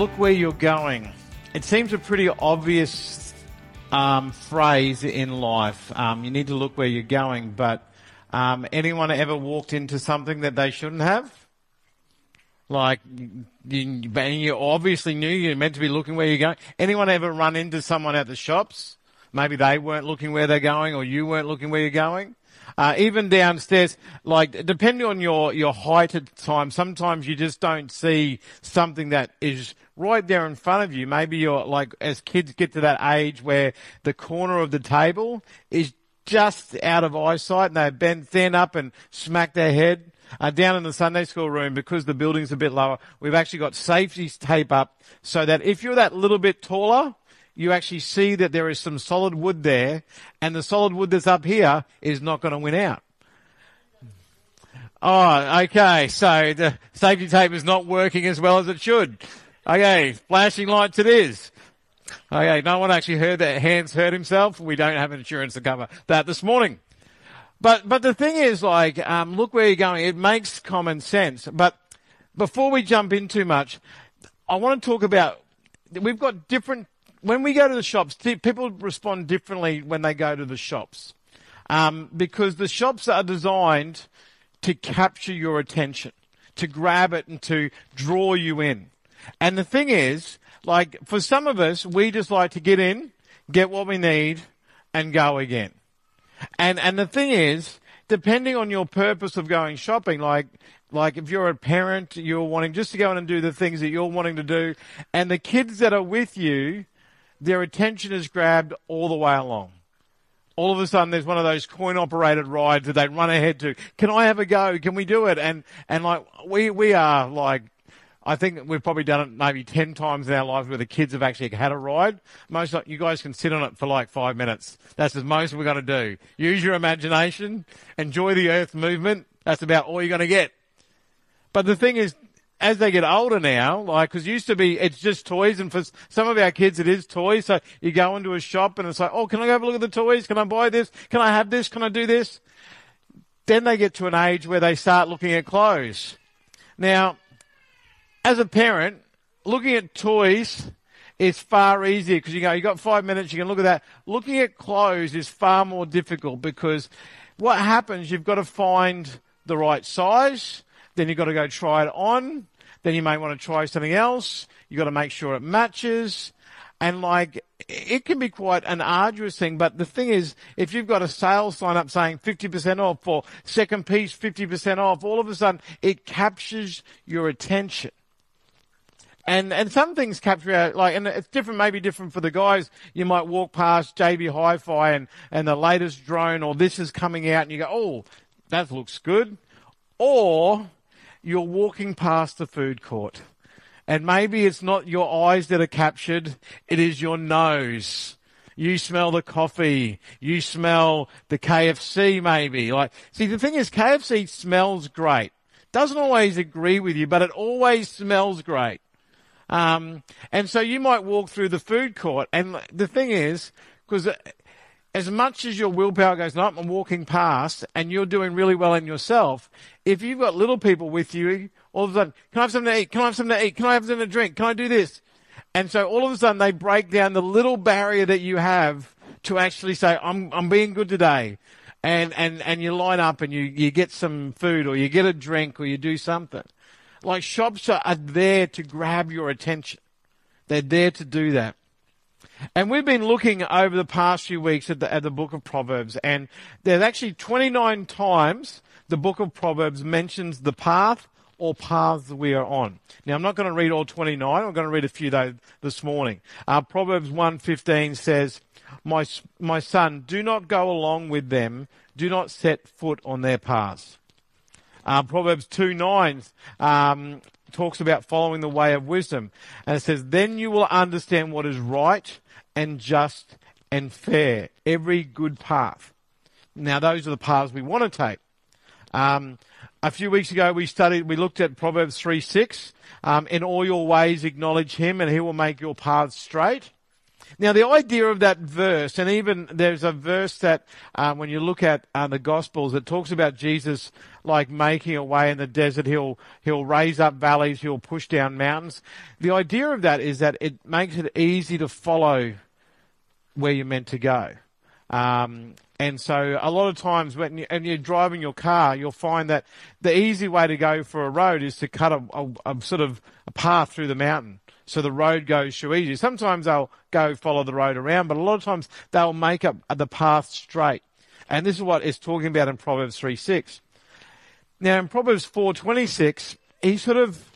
look where you're going. It seems a pretty obvious um, phrase in life. Um, you need to look where you're going, but um, anyone ever walked into something that they shouldn't have? Like, you, you obviously knew you're meant to be looking where you're going. Anyone ever run into someone at the shops? Maybe they weren't looking where they're going, or you weren't looking where you're going. Uh, even downstairs, like depending on your your height at the time, sometimes you just don't see something that is right there in front of you. Maybe you're like as kids get to that age where the corner of the table is just out of eyesight, and they bend stand up and smack their head. Uh, down in the Sunday school room, because the building's a bit lower, we've actually got safety tape up so that if you're that little bit taller, you actually see that there is some solid wood there, and the solid wood that's up here is not going to win out. Oh, okay. So the safety tape is not working as well as it should. Okay, flashing lights it is. Okay, no one actually heard that Hans hurt himself. We don't have insurance to cover that this morning. But but the thing is, like, um, look where you're going. It makes common sense. But before we jump in too much, I want to talk about we've got different when we go to the shops, people respond differently when they go to the shops. Um, because the shops are designed to capture your attention, to grab it and to draw you in. And the thing is, like, for some of us, we just like to get in, get what we need, and go again. And, and the thing is, depending on your purpose of going shopping, like, like if you're a parent, you're wanting just to go in and do the things that you're wanting to do, and the kids that are with you their attention is grabbed all the way along. All of a sudden, there's one of those coin operated rides that they run ahead to. Can I have a go? Can we do it? And, and like, we, we are like, I think we've probably done it maybe 10 times in our lives where the kids have actually had a ride. Most of you guys can sit on it for like five minutes. That's the most we're going to do. Use your imagination. Enjoy the earth movement. That's about all you're going to get. But the thing is, as they get older now, like, cause used to be, it's just toys and for some of our kids it is toys. So you go into a shop and it's like, oh, can I go have a look at the toys? Can I buy this? Can I have this? Can I do this? Then they get to an age where they start looking at clothes. Now, as a parent, looking at toys is far easier because you go, you got five minutes, you can look at that. Looking at clothes is far more difficult because what happens, you've got to find the right size, then you've got to go try it on, then you may want to try something else. You've got to make sure it matches. And like, it can be quite an arduous thing, but the thing is, if you've got a sales sign up saying 50% off or second piece 50% off, all of a sudden it captures your attention. And, and some things capture, uh, like, and it's different, maybe different for the guys. You might walk past JB Hi-Fi and, and the latest drone or this is coming out and you go, oh, that looks good. Or you're walking past the food court. And maybe it's not your eyes that are captured, it is your nose. You smell the coffee. You smell the KFC maybe. Like, see, the thing is KFC smells great. Doesn't always agree with you, but it always smells great. Um, and so you might walk through the food court and the thing is, because as much as your willpower goes, no, I'm walking past and you're doing really well in yourself, if you've got little people with you, all of a sudden, can I have something to eat? Can I have something to eat? Can I have something to drink? Can I do this? And so all of a sudden they break down the little barrier that you have to actually say, I'm, I'm being good today. And, and, and you line up and you, you get some food or you get a drink or you do something. Like shops are, are there to grab your attention. They're there to do that. And we've been looking over the past few weeks at the, at the book of Proverbs, and there's actually 29 times the book of Proverbs mentions the path or paths we are on. Now, I'm not going to read all 29. I'm going to read a few though this morning. Uh, Proverbs 1:15 says, "My my son, do not go along with them. Do not set foot on their paths." Uh, Proverbs 2:9 um, talks about following the way of wisdom, and it says, "Then you will understand what is right and just and fair, every good path. Now, those are the paths we want to take. Um, a few weeks ago, we studied, we looked at Proverbs 3 6. Um, in all your ways, acknowledge him, and he will make your paths straight. Now, the idea of that verse, and even there's a verse that um, when you look at uh, the Gospels, it talks about Jesus like making a way in the desert. He'll he'll raise up valleys. He'll push down mountains. The idea of that is that it makes it easy to follow where you're meant to go. Um, and so a lot of times when you, and you're driving your car, you'll find that the easy way to go for a road is to cut a, a, a sort of a path through the mountain so the road goes easy. Sometimes they'll go follow the road around, but a lot of times they'll make up the path straight. And this is what it's talking about in Proverbs 3 6. Now in Proverbs 4.26, he sort of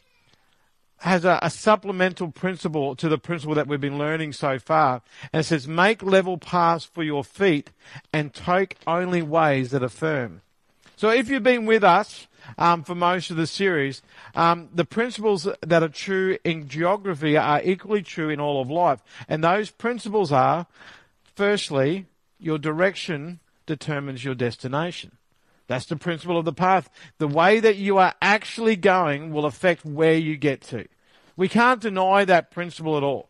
has a, a, supplemental principle to the principle that we've been learning so far. And it says, make level paths for your feet and take only ways that are firm. So if you've been with us um, for most of the series, um, the principles that are true in geography are equally true in all of life. And those principles are, firstly, your direction determines your destination. That's the principle of the path. The way that you are actually going will affect where you get to. We can't deny that principle at all.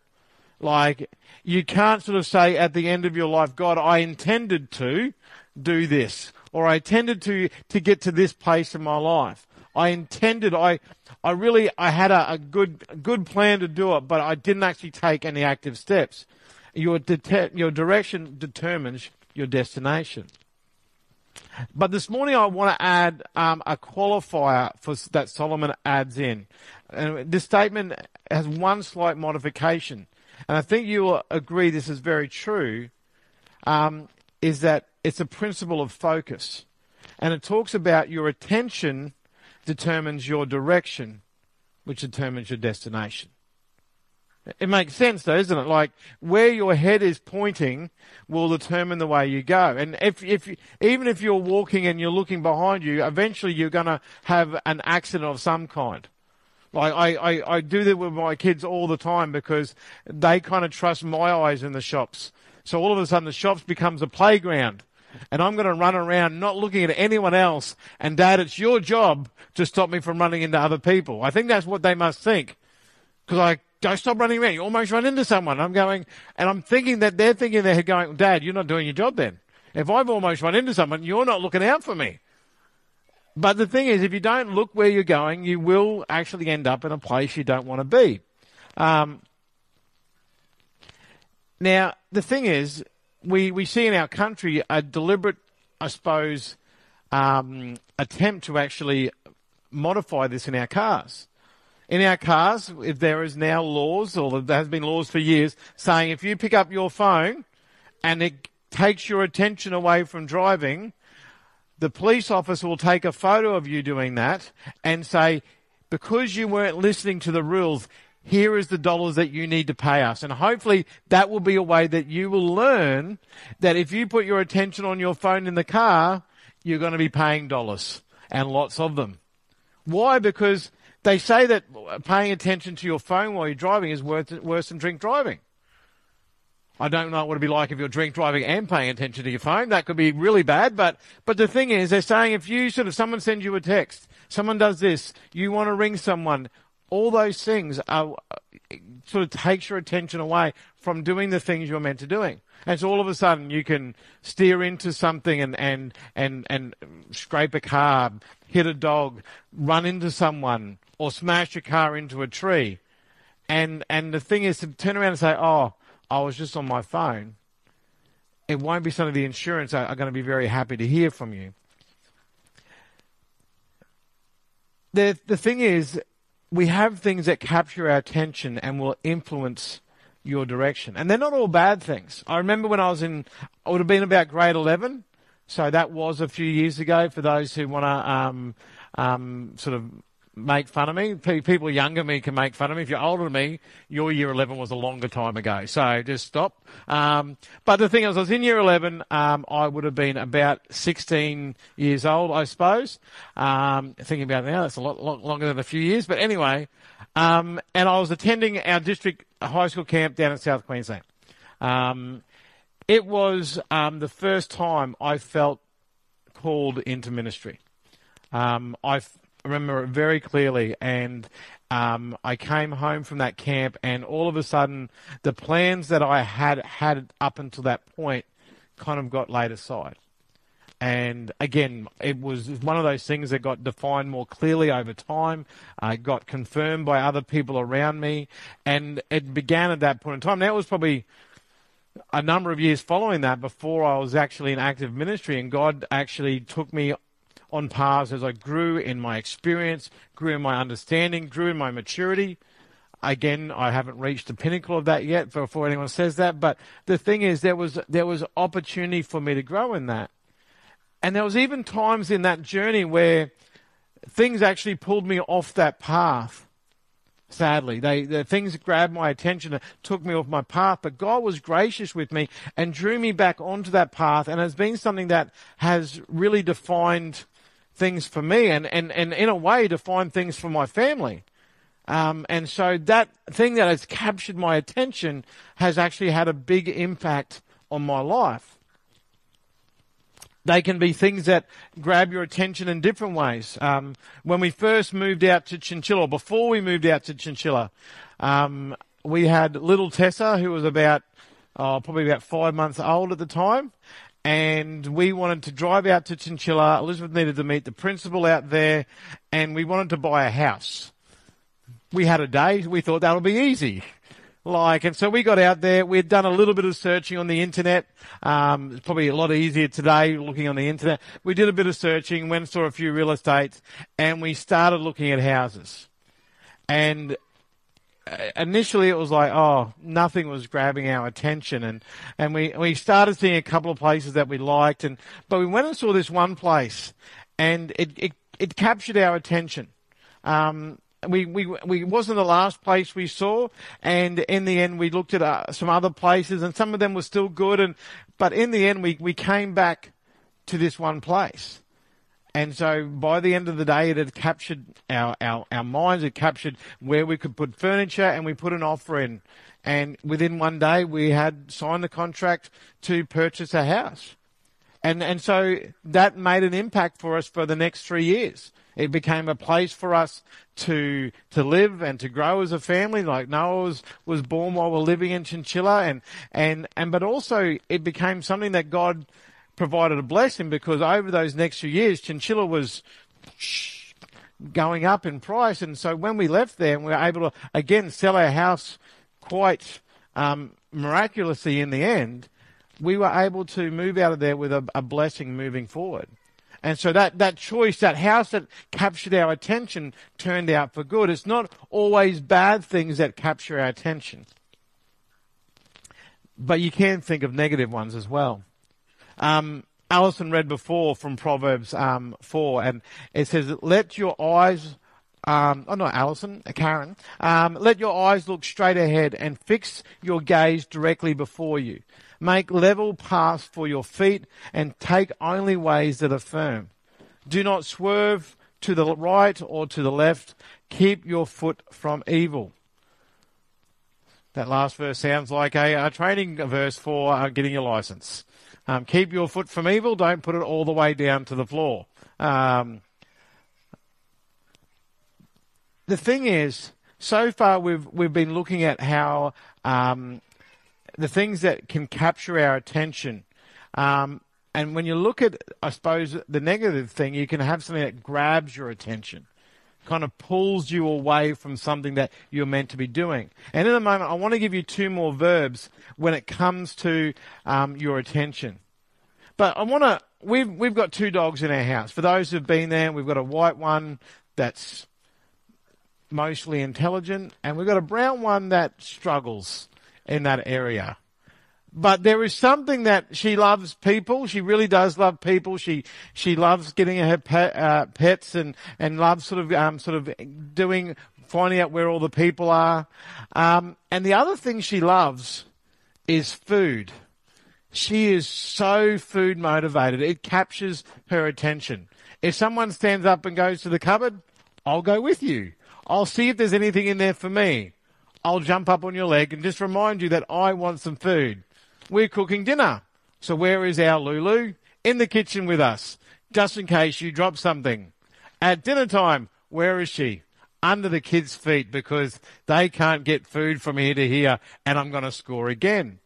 Like, you can't sort of say at the end of your life, God, I intended to do this, or I intended to, to get to this place in my life. I intended, I, I really, I had a, a good, a good plan to do it, but I didn't actually take any active steps. Your, det- your direction determines your destination. But this morning I want to add um, a qualifier for that Solomon adds in. And this statement has one slight modification, and I think you will agree this is very true. Um, is that it's a principle of focus, and it talks about your attention determines your direction, which determines your destination. It makes sense though, doesn't it? Like where your head is pointing will determine the way you go. And if, if, even if you're walking and you're looking behind you, eventually you're going to have an accident of some kind. Like I, I, I do that with my kids all the time because they kind of trust my eyes in the shops. So all of a sudden the shops becomes a playground and I'm going to run around not looking at anyone else. And dad, it's your job to stop me from running into other people. I think that's what they must think. Because I stop running around. You almost run into someone. I'm going, and I'm thinking that they're thinking they're going, Dad, you're not doing your job then. If I've almost run into someone, you're not looking out for me. But the thing is, if you don't look where you're going, you will actually end up in a place you don't want to be. Um, now, the thing is, we, we see in our country a deliberate, I suppose, um, attempt to actually modify this in our cars. In our cars, if there is now laws, or there has been laws for years, saying if you pick up your phone and it takes your attention away from driving, the police officer will take a photo of you doing that and say, because you weren't listening to the rules, here is the dollars that you need to pay us. And hopefully that will be a way that you will learn that if you put your attention on your phone in the car, you're going to be paying dollars and lots of them. Why? Because they say that paying attention to your phone while you're driving is worse, than drink driving. I don't know what it'd be like if you're drink driving and paying attention to your phone. That could be really bad. But, but the thing is, they're saying if you sort of, someone sends you a text, someone does this, you want to ring someone, all those things are, uh, sort of takes your attention away from doing the things you're meant to doing. And so all of a sudden you can steer into something and, and, and, and scrape a car, hit a dog, run into someone, or smash your car into a tree. And and the thing is to turn around and say, "Oh, I was just on my phone." It won't be something the insurance are going to be very happy to hear from you. The the thing is, we have things that capture our attention and will influence your direction, and they're not all bad things. I remember when I was in, I would have been about grade eleven, so that was a few years ago. For those who want to um, um, sort of make fun of me. People younger than me can make fun of me. If you're older than me, your year 11 was a longer time ago. So just stop. Um, but the thing is, I was in year 11. Um, I would have been about 16 years old, I suppose. Um, thinking about it now, that's a lot, lot, longer than a few years. But anyway, um, and I was attending our district high school camp down in South Queensland. Um, it was um, the first time I felt called into ministry. Um, I remember it very clearly. And um, I came home from that camp, and all of a sudden, the plans that I had had up until that point kind of got laid aside. And again, it was one of those things that got defined more clearly over time, uh, got confirmed by other people around me, and it began at that point in time. Now it was probably a number of years following that before I was actually in active ministry, and God actually took me on paths as I grew in my experience, grew in my understanding, grew in my maturity. Again, I haven't reached the pinnacle of that yet before anyone says that, but the thing is there was there was opportunity for me to grow in that. And there was even times in that journey where things actually pulled me off that path. Sadly, they the things grabbed my attention and took me off my path. But God was gracious with me and drew me back onto that path, and has been something that has really defined things for me and, and, and in a way to find things for my family. Um, and so that thing that has captured my attention has actually had a big impact on my life. They can be things that grab your attention in different ways. Um, when we first moved out to Chinchilla, before we moved out to Chinchilla, um, we had little Tessa, who was about, oh, probably about five months old at the time and we wanted to drive out to Chinchilla. Elizabeth needed to meet the principal out there, and we wanted to buy a house. We had a day. We thought that'll be easy. Like, and so we got out there. We'd done a little bit of searching on the internet. Um, it's probably a lot easier today looking on the internet. We did a bit of searching, went and saw a few real estates, and we started looking at houses. And initially it was like, oh, nothing was grabbing our attention, and and we we started seeing a couple of places that we liked, and but we went and saw this one place, and it it, it captured our attention. Um, we, we, we wasn't the last place we saw, and in the end we looked at uh, some other places, and some of them were still good, and but in the end we, we came back to this one place. And so by the end of the day, it had captured our, our, our minds, it captured where we could put furniture, and we put an offer in. And within one day, we had signed the contract to purchase a house. And, and so that made an impact for us for the next three years. It became a place for us to to live and to grow as a family. Like Noah was, was born while we we're living in Chinchilla, and and and but also it became something that God provided a blessing because over those next few years, chinchilla was going up in price. And so when we left there we were able to, again, sell our house quite um, miraculously in the end, we were able to move out of there with a, a blessing moving forward. And so that, that choice, that house that captured our attention turned out for good. It's not always bad things that capture our attention. But you can think of negative ones as well. Um, Alison read before from Proverbs um, 4, and it says, Let your eyes, um, oh, not Alison, uh, Karen, um, let your eyes look straight ahead and fix your gaze directly before you. Make level paths for your feet and take only ways that are firm. Do not swerve to the right or to the left. Keep your foot from evil. That last verse sounds like a, a training verse for uh, getting your license. Um, keep your foot from evil. Don't put it all the way down to the floor. Um, the thing is, so far we've we've been looking at how um, the things that can capture our attention. Um, and when you look at, I suppose, the negative thing, you can have something that grabs your attention kind of pulls you away from something that you're meant to be doing. And in a moment, I want to give you two more verbs when it comes to um, your attention. But I want to. We've we've got two dogs in our house. For those who've been there, we've got a white one that's mostly intelligent, and we've got a brown one that struggles in that area but there is something that she loves people. She really does love people. She she loves getting her pet, uh, pets and and loves sort of um, sort of doing finding out where all the people are. Um, and the other thing she loves is food. She is so food motivated. It captures her attention. If someone stands up and goes to the cupboard, I'll go with you. I'll see if there's anything in there for me. I'll jump up on your leg and just remind you that I want some food. We're cooking dinner. So where is our Lulu? In the kitchen with us, just in case you drop something. At dinner time, where is she? under the kids' feet because they can't get food from here to here and I'm going to score again.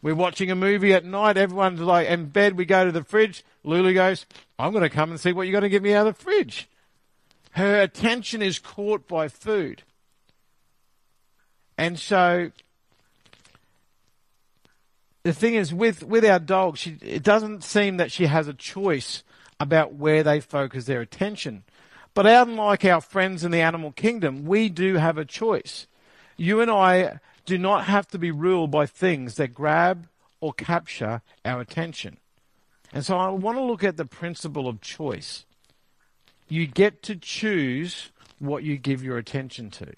We're watching a movie at night. Everyone's like in bed. We go to the fridge. Lulu goes, I'm going to come and see what you're going to get me out of the fridge. Her attention is caught by food. And so the thing is with, with our dog, she, it doesn't seem that she has a choice about where they focus their attention. But unlike our friends in the animal kingdom, we do have a choice. You and I do not have to be ruled by things that grab or capture our attention. And so I want to look at the principle of choice. You get to choose what you give your attention to.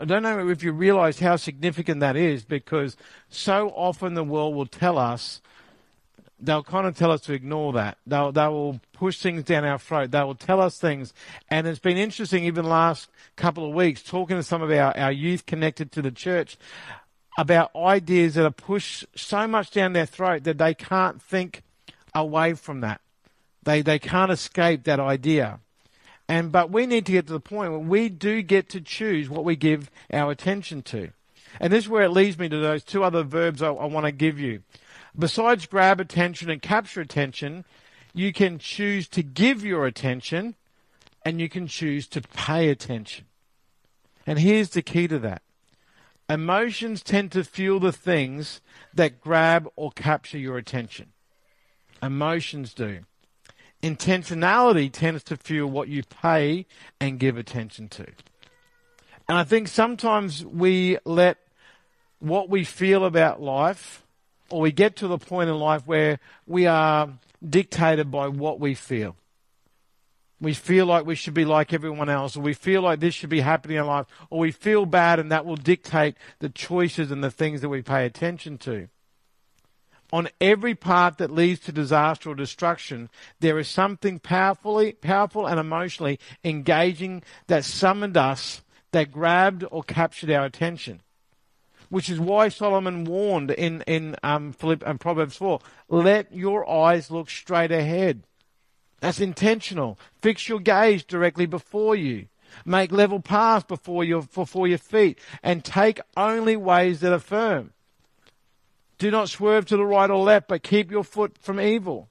I don't know if you realize how significant that is because so often the world will tell us they'll kind of tell us to ignore that. They'll, they will push things down our throat. They will tell us things. And it's been interesting even last couple of weeks talking to some of our, our youth connected to the church about ideas that are pushed so much down their throat that they can't think away from that. They, they can't escape that idea. And, but we need to get to the point where we do get to choose what we give our attention to. And this is where it leads me to those two other verbs I, I want to give you. Besides grab attention and capture attention, you can choose to give your attention and you can choose to pay attention. And here's the key to that. Emotions tend to fuel the things that grab or capture your attention. Emotions do. Intentionality tends to fuel what you pay and give attention to. And I think sometimes we let what we feel about life or we get to the point in life where we are dictated by what we feel. We feel like we should be like everyone else, or we feel like this should be happening in life, or we feel bad and that will dictate the choices and the things that we pay attention to. On every path that leads to disaster or destruction, there is something powerfully, powerful and emotionally engaging that summoned us, that grabbed or captured our attention which is why Solomon warned in in um, um, Proverbs four: "Let your eyes look straight ahead." That's intentional. Fix your gaze directly before you. Make level paths before your before your feet, and take only ways that are firm. Do not swerve to the right or left, but keep your foot from evil.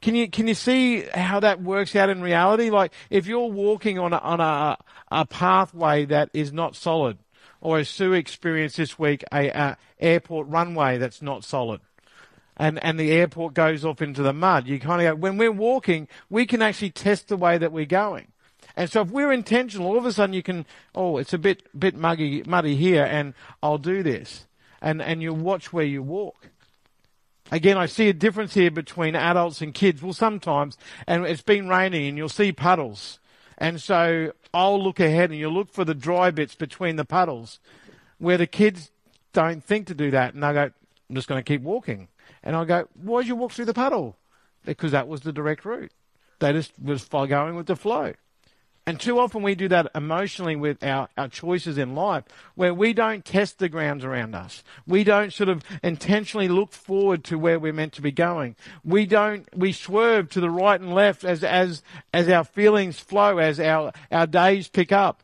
Can you can you see how that works out in reality? Like if you're walking on a, on a a pathway that is not solid, or as Sue experienced this week, a, a airport runway that's not solid. And, and the airport goes off into the mud. You kind of go, when we're walking, we can actually test the way that we're going. And so if we're intentional, all of a sudden you can, oh, it's a bit, bit muggy, muddy here and I'll do this. And, and you watch where you walk. Again, I see a difference here between adults and kids. Well, sometimes, and it's been raining and you'll see puddles. And so I'll look ahead and you'll look for the dry bits between the puddles where the kids don't think to do that. And they go, I'm just going to keep walking. And I go, why did you walk through the puddle? Because that was the direct route. They just was going with the flow. And too often we do that emotionally with our, our choices in life where we don't test the grounds around us. We don't sort of intentionally look forward to where we're meant to be going. We don't, we swerve to the right and left as, as, as our feelings flow, as our, our days pick up.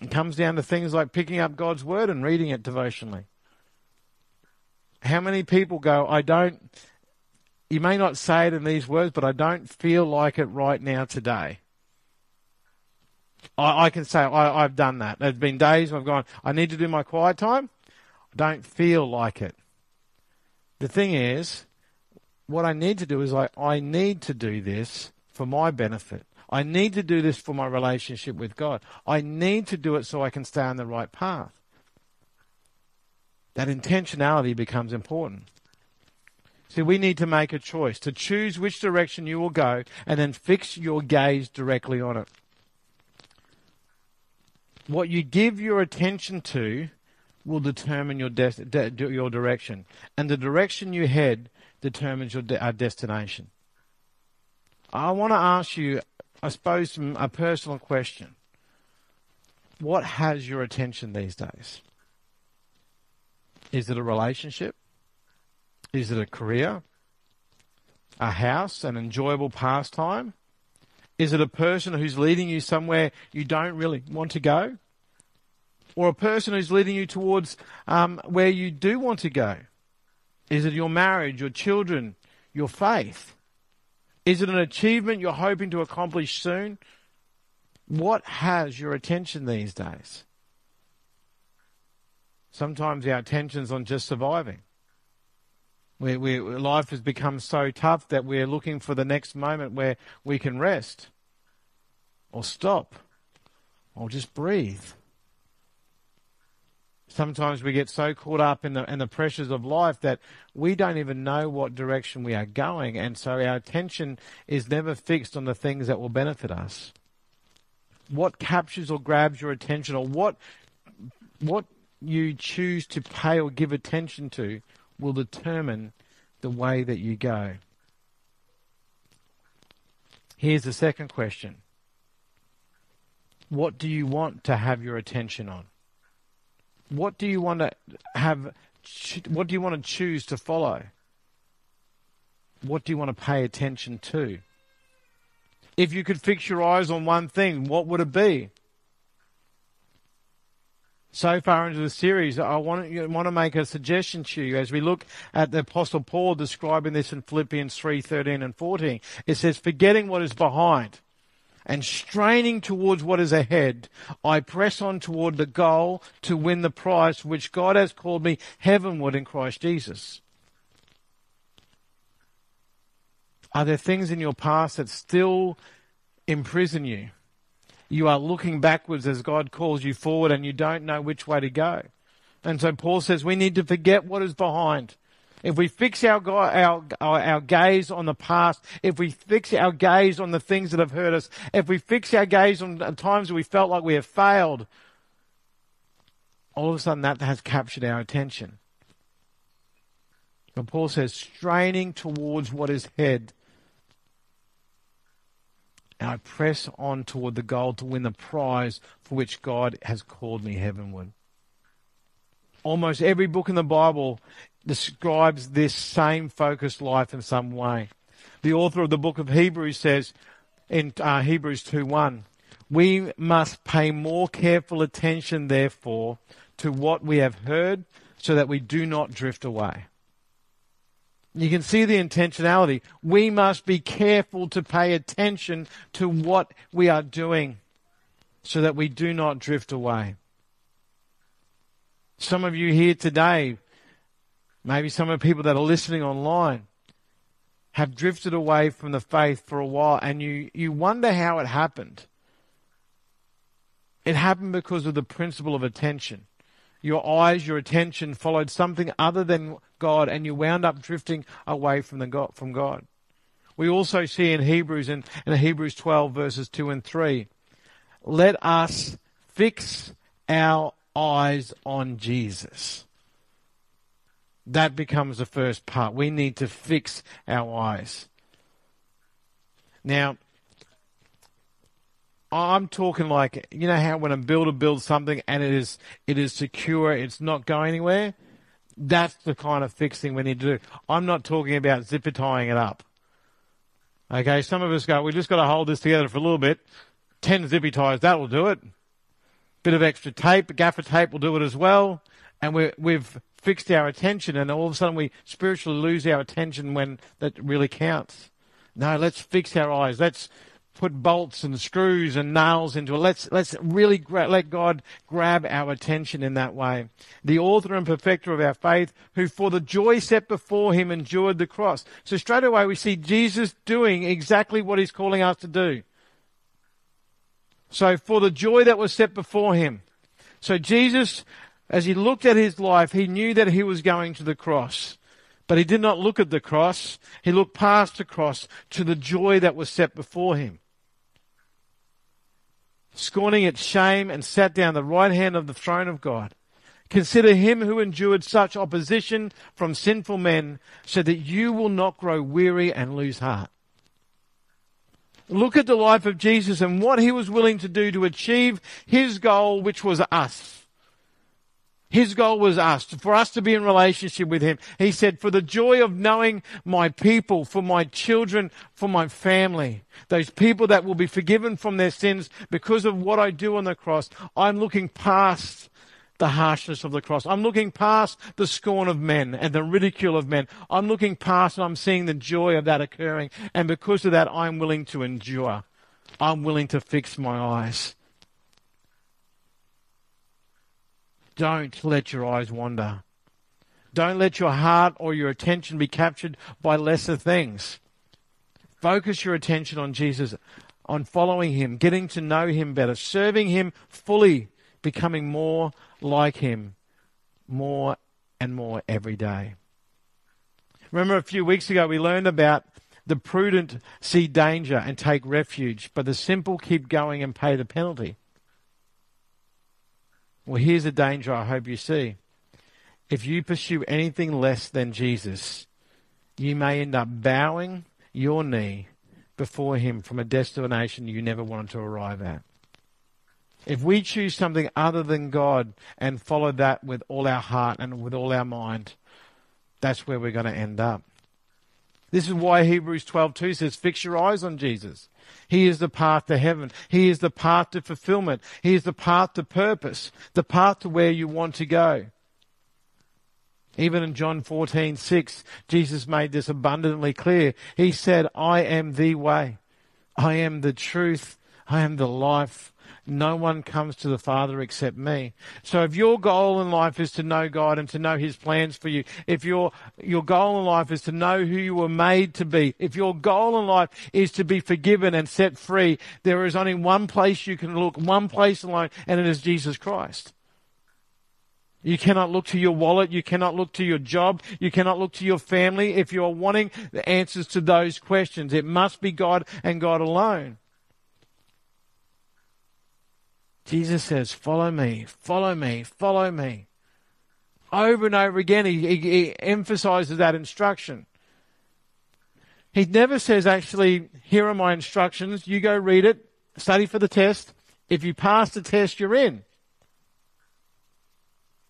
It comes down to things like picking up God's word and reading it devotionally. How many people go, I don't, you may not say it in these words, but I don't feel like it right now today. I, I can say I, I've done that. There's been days I've gone, I need to do my quiet time. I don't feel like it. The thing is, what I need to do is I, I need to do this for my benefit. I need to do this for my relationship with God. I need to do it so I can stay on the right path. That intentionality becomes important. See, we need to make a choice to choose which direction you will go and then fix your gaze directly on it what you give your attention to will determine your de- de- your direction, and the direction you head determines your de- uh, destination. I want to ask you, I suppose, a personal question. What has your attention these days? Is it a relationship? Is it a career? A house? An enjoyable pastime? Is it a person who's leading you somewhere you don't really want to go? Or a person who's leading you towards um, where you do want to go? Is it your marriage, your children, your faith? Is it an achievement you're hoping to accomplish soon? What has your attention these days? Sometimes our attention's on just surviving. We, we, life has become so tough that we're looking for the next moment where we can rest or stop or just breathe. Sometimes we get so caught up in the, in the pressures of life that we don't even know what direction we are going, and so our attention is never fixed on the things that will benefit us. What captures or grabs your attention, or what what you choose to pay or give attention to, will determine the way that you go. Here's the second question What do you want to have your attention on? What do you want to have? What do you want to choose to follow? What do you want to pay attention to? If you could fix your eyes on one thing, what would it be? So far into the series, I want to, want to make a suggestion to you as we look at the Apostle Paul describing this in Philippians 3 13 and 14. It says, Forgetting what is behind and straining towards what is ahead, I press on toward the goal to win the prize which God has called me heavenward in Christ Jesus. Are there things in your past that still imprison you? You are looking backwards as God calls you forward and you don't know which way to go. And so Paul says we need to forget what is behind. If we fix our, our, our, gaze on the past, if we fix our gaze on the things that have hurt us, if we fix our gaze on times we felt like we have failed, all of a sudden that has captured our attention. But Paul says, straining towards what is head and I press on toward the goal to win the prize for which God has called me heavenward. Almost every book in the Bible describes this same focused life in some way. The author of the book of Hebrews says in uh, Hebrews 2:1, "We must pay more careful attention therefore to what we have heard so that we do not drift away." You can see the intentionality. We must be careful to pay attention to what we are doing so that we do not drift away. Some of you here today, maybe some of the people that are listening online, have drifted away from the faith for a while and you, you wonder how it happened. It happened because of the principle of attention your eyes, your attention followed something other than God, and you wound up drifting away from the God, from God. We also see in Hebrews in, in Hebrews 12 verses 2 and 3, let us fix our eyes on Jesus. That becomes the first part. We need to fix our eyes. Now, I'm talking like you know how when a builder builds something and it is it is secure, it's not going anywhere. That's the kind of fixing we need to do. I'm not talking about zipper tying it up. Okay, some of us go, we just got to hold this together for a little bit. Ten zippy ties, that will do it. Bit of extra tape, gaffer tape will do it as well. And we we've fixed our attention, and all of a sudden we spiritually lose our attention when that really counts. No, let's fix our eyes. Let's put bolts and screws and nails into it. Let's, let's really gra- let God grab our attention in that way. The author and perfecter of our faith, who for the joy set before him endured the cross. So straight away we see Jesus doing exactly what he's calling us to do. So for the joy that was set before him. So Jesus, as he looked at his life, he knew that he was going to the cross. But he did not look at the cross. He looked past the cross to the joy that was set before him scorning its shame, and sat down the right hand of the throne of God. Consider him who endured such opposition from sinful men, so that you will not grow weary and lose heart. Look at the life of Jesus and what he was willing to do to achieve his goal, which was us. His goal was us, for us to be in relationship with Him. He said, for the joy of knowing my people, for my children, for my family, those people that will be forgiven from their sins because of what I do on the cross, I'm looking past the harshness of the cross. I'm looking past the scorn of men and the ridicule of men. I'm looking past and I'm seeing the joy of that occurring. And because of that, I'm willing to endure. I'm willing to fix my eyes. Don't let your eyes wander. Don't let your heart or your attention be captured by lesser things. Focus your attention on Jesus, on following Him, getting to know Him better, serving Him fully, becoming more like Him more and more every day. Remember a few weeks ago we learned about the prudent see danger and take refuge, but the simple keep going and pay the penalty. Well, here's a danger I hope you see. If you pursue anything less than Jesus, you may end up bowing your knee before Him from a destination you never wanted to arrive at. If we choose something other than God and follow that with all our heart and with all our mind, that's where we're going to end up. This is why Hebrews 12:2 says, "Fix your eyes on Jesus. He is the path to heaven. He is the path to fulfillment. He is the path to purpose, the path to where you want to go." Even in John 14:6, Jesus made this abundantly clear. He said, "I am the way. I am the truth. I am the life. No one comes to the Father except me. So if your goal in life is to know God and to know His plans for you, if your, your goal in life is to know who you were made to be, if your goal in life is to be forgiven and set free, there is only one place you can look, one place alone, and it is Jesus Christ. You cannot look to your wallet. You cannot look to your job. You cannot look to your family if you are wanting the answers to those questions. It must be God and God alone. Jesus says, Follow me, follow me, follow me. Over and over again, he, he, he emphasizes that instruction. He never says, actually, here are my instructions. You go read it, study for the test. If you pass the test, you're in.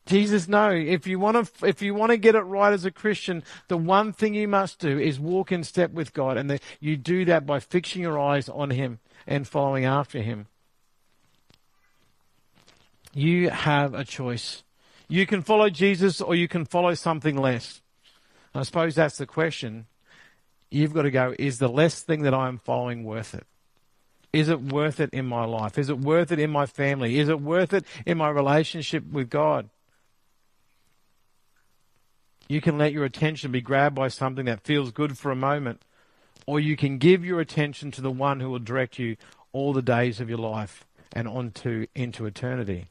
Jesus, no. If you want to, if you want to get it right as a Christian, the one thing you must do is walk in step with God, and the, you do that by fixing your eyes on Him and following after Him. You have a choice. You can follow Jesus or you can follow something less. I suppose that's the question. You've got to go, is the less thing that I am following worth it? Is it worth it in my life? Is it worth it in my family? Is it worth it in my relationship with God? You can let your attention be grabbed by something that feels good for a moment, or you can give your attention to the one who will direct you all the days of your life and on to into eternity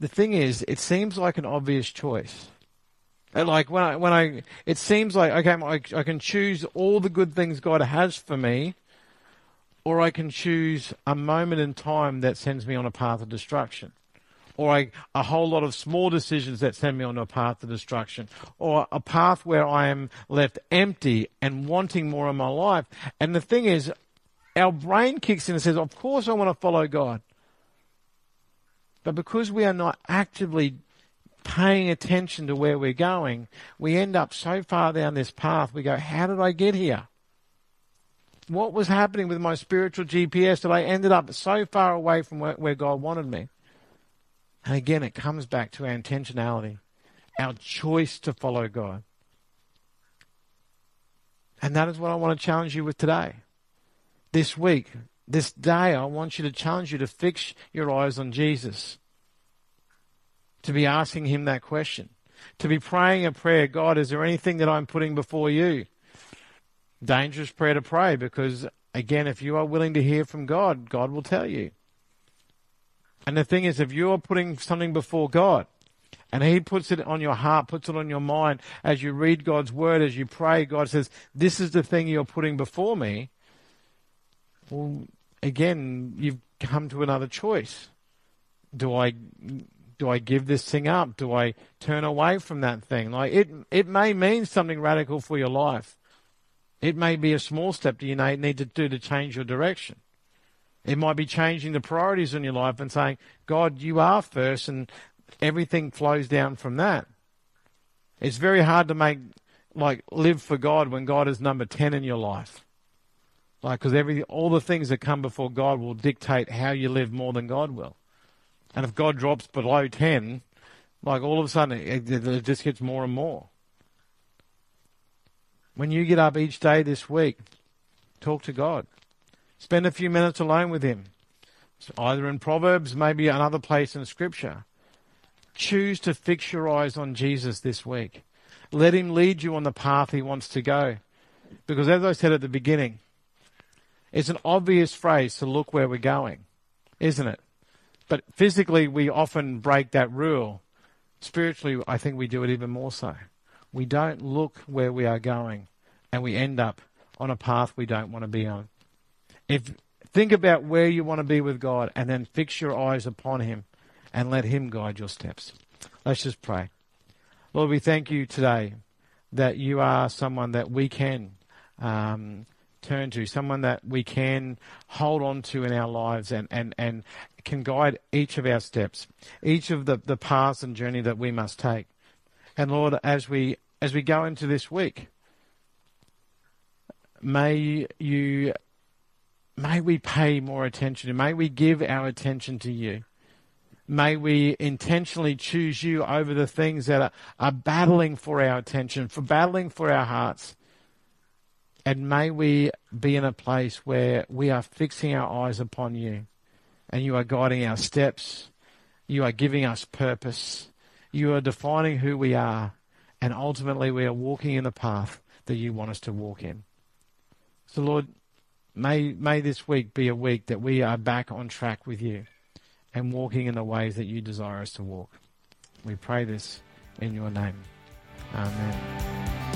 the thing is, it seems like an obvious choice. Uh, like when I, when I, it seems like okay, I, I can choose all the good things God has for me, or I can choose a moment in time that sends me on a path of destruction, or I, a whole lot of small decisions that send me on a path of destruction, or a path where I am left empty and wanting more in my life. And the thing is, our brain kicks in and says, "Of course, I want to follow God." But because we are not actively paying attention to where we're going, we end up so far down this path, we go, How did I get here? What was happening with my spiritual GPS that I ended up so far away from where, where God wanted me? And again, it comes back to our intentionality, our choice to follow God. And that is what I want to challenge you with today. This week, this day, I want you to challenge you to fix your eyes on Jesus, to be asking Him that question, to be praying a prayer God, is there anything that I'm putting before you? Dangerous prayer to pray because, again, if you are willing to hear from God, God will tell you. And the thing is, if you are putting something before God, and He puts it on your heart, puts it on your mind as you read God's word, as you pray, God says, This is the thing you're putting before me. Well, again, you've come to another choice. Do I do I give this thing up? Do I turn away from that thing? Like it it may mean something radical for your life. It may be a small step that you need to do to change your direction. It might be changing the priorities in your life and saying, God, you are first, and everything flows down from that. It's very hard to make, like, live for God when God is number 10 in your life. Like, because every, all the things that come before God will dictate how you live more than God will. And if God drops below 10, like all of a sudden it, it just gets more and more. When you get up each day this week, talk to God. Spend a few minutes alone with Him. Either in Proverbs, maybe another place in Scripture. Choose to fix your eyes on Jesus this week. Let Him lead you on the path He wants to go. Because as I said at the beginning, it's an obvious phrase to look where we're going, isn't it? But physically, we often break that rule. Spiritually, I think we do it even more so. We don't look where we are going, and we end up on a path we don't want to be on. If think about where you want to be with God, and then fix your eyes upon Him, and let Him guide your steps. Let's just pray. Lord, we thank you today that you are someone that we can um, turn to, someone that we can hold on to in our lives and, and, and can guide each of our steps, each of the, the paths and journey that we must take. And Lord, as we as we go into this week, may you may we pay more attention and may we give our attention to you. May we intentionally choose you over the things that are, are battling for our attention, for battling for our hearts. And may we be in a place where we are fixing our eyes upon you and you are guiding our steps. You are giving us purpose. You are defining who we are. And ultimately, we are walking in the path that you want us to walk in. So, Lord, may, may this week be a week that we are back on track with you and walking in the ways that you desire us to walk. We pray this in your name. Amen.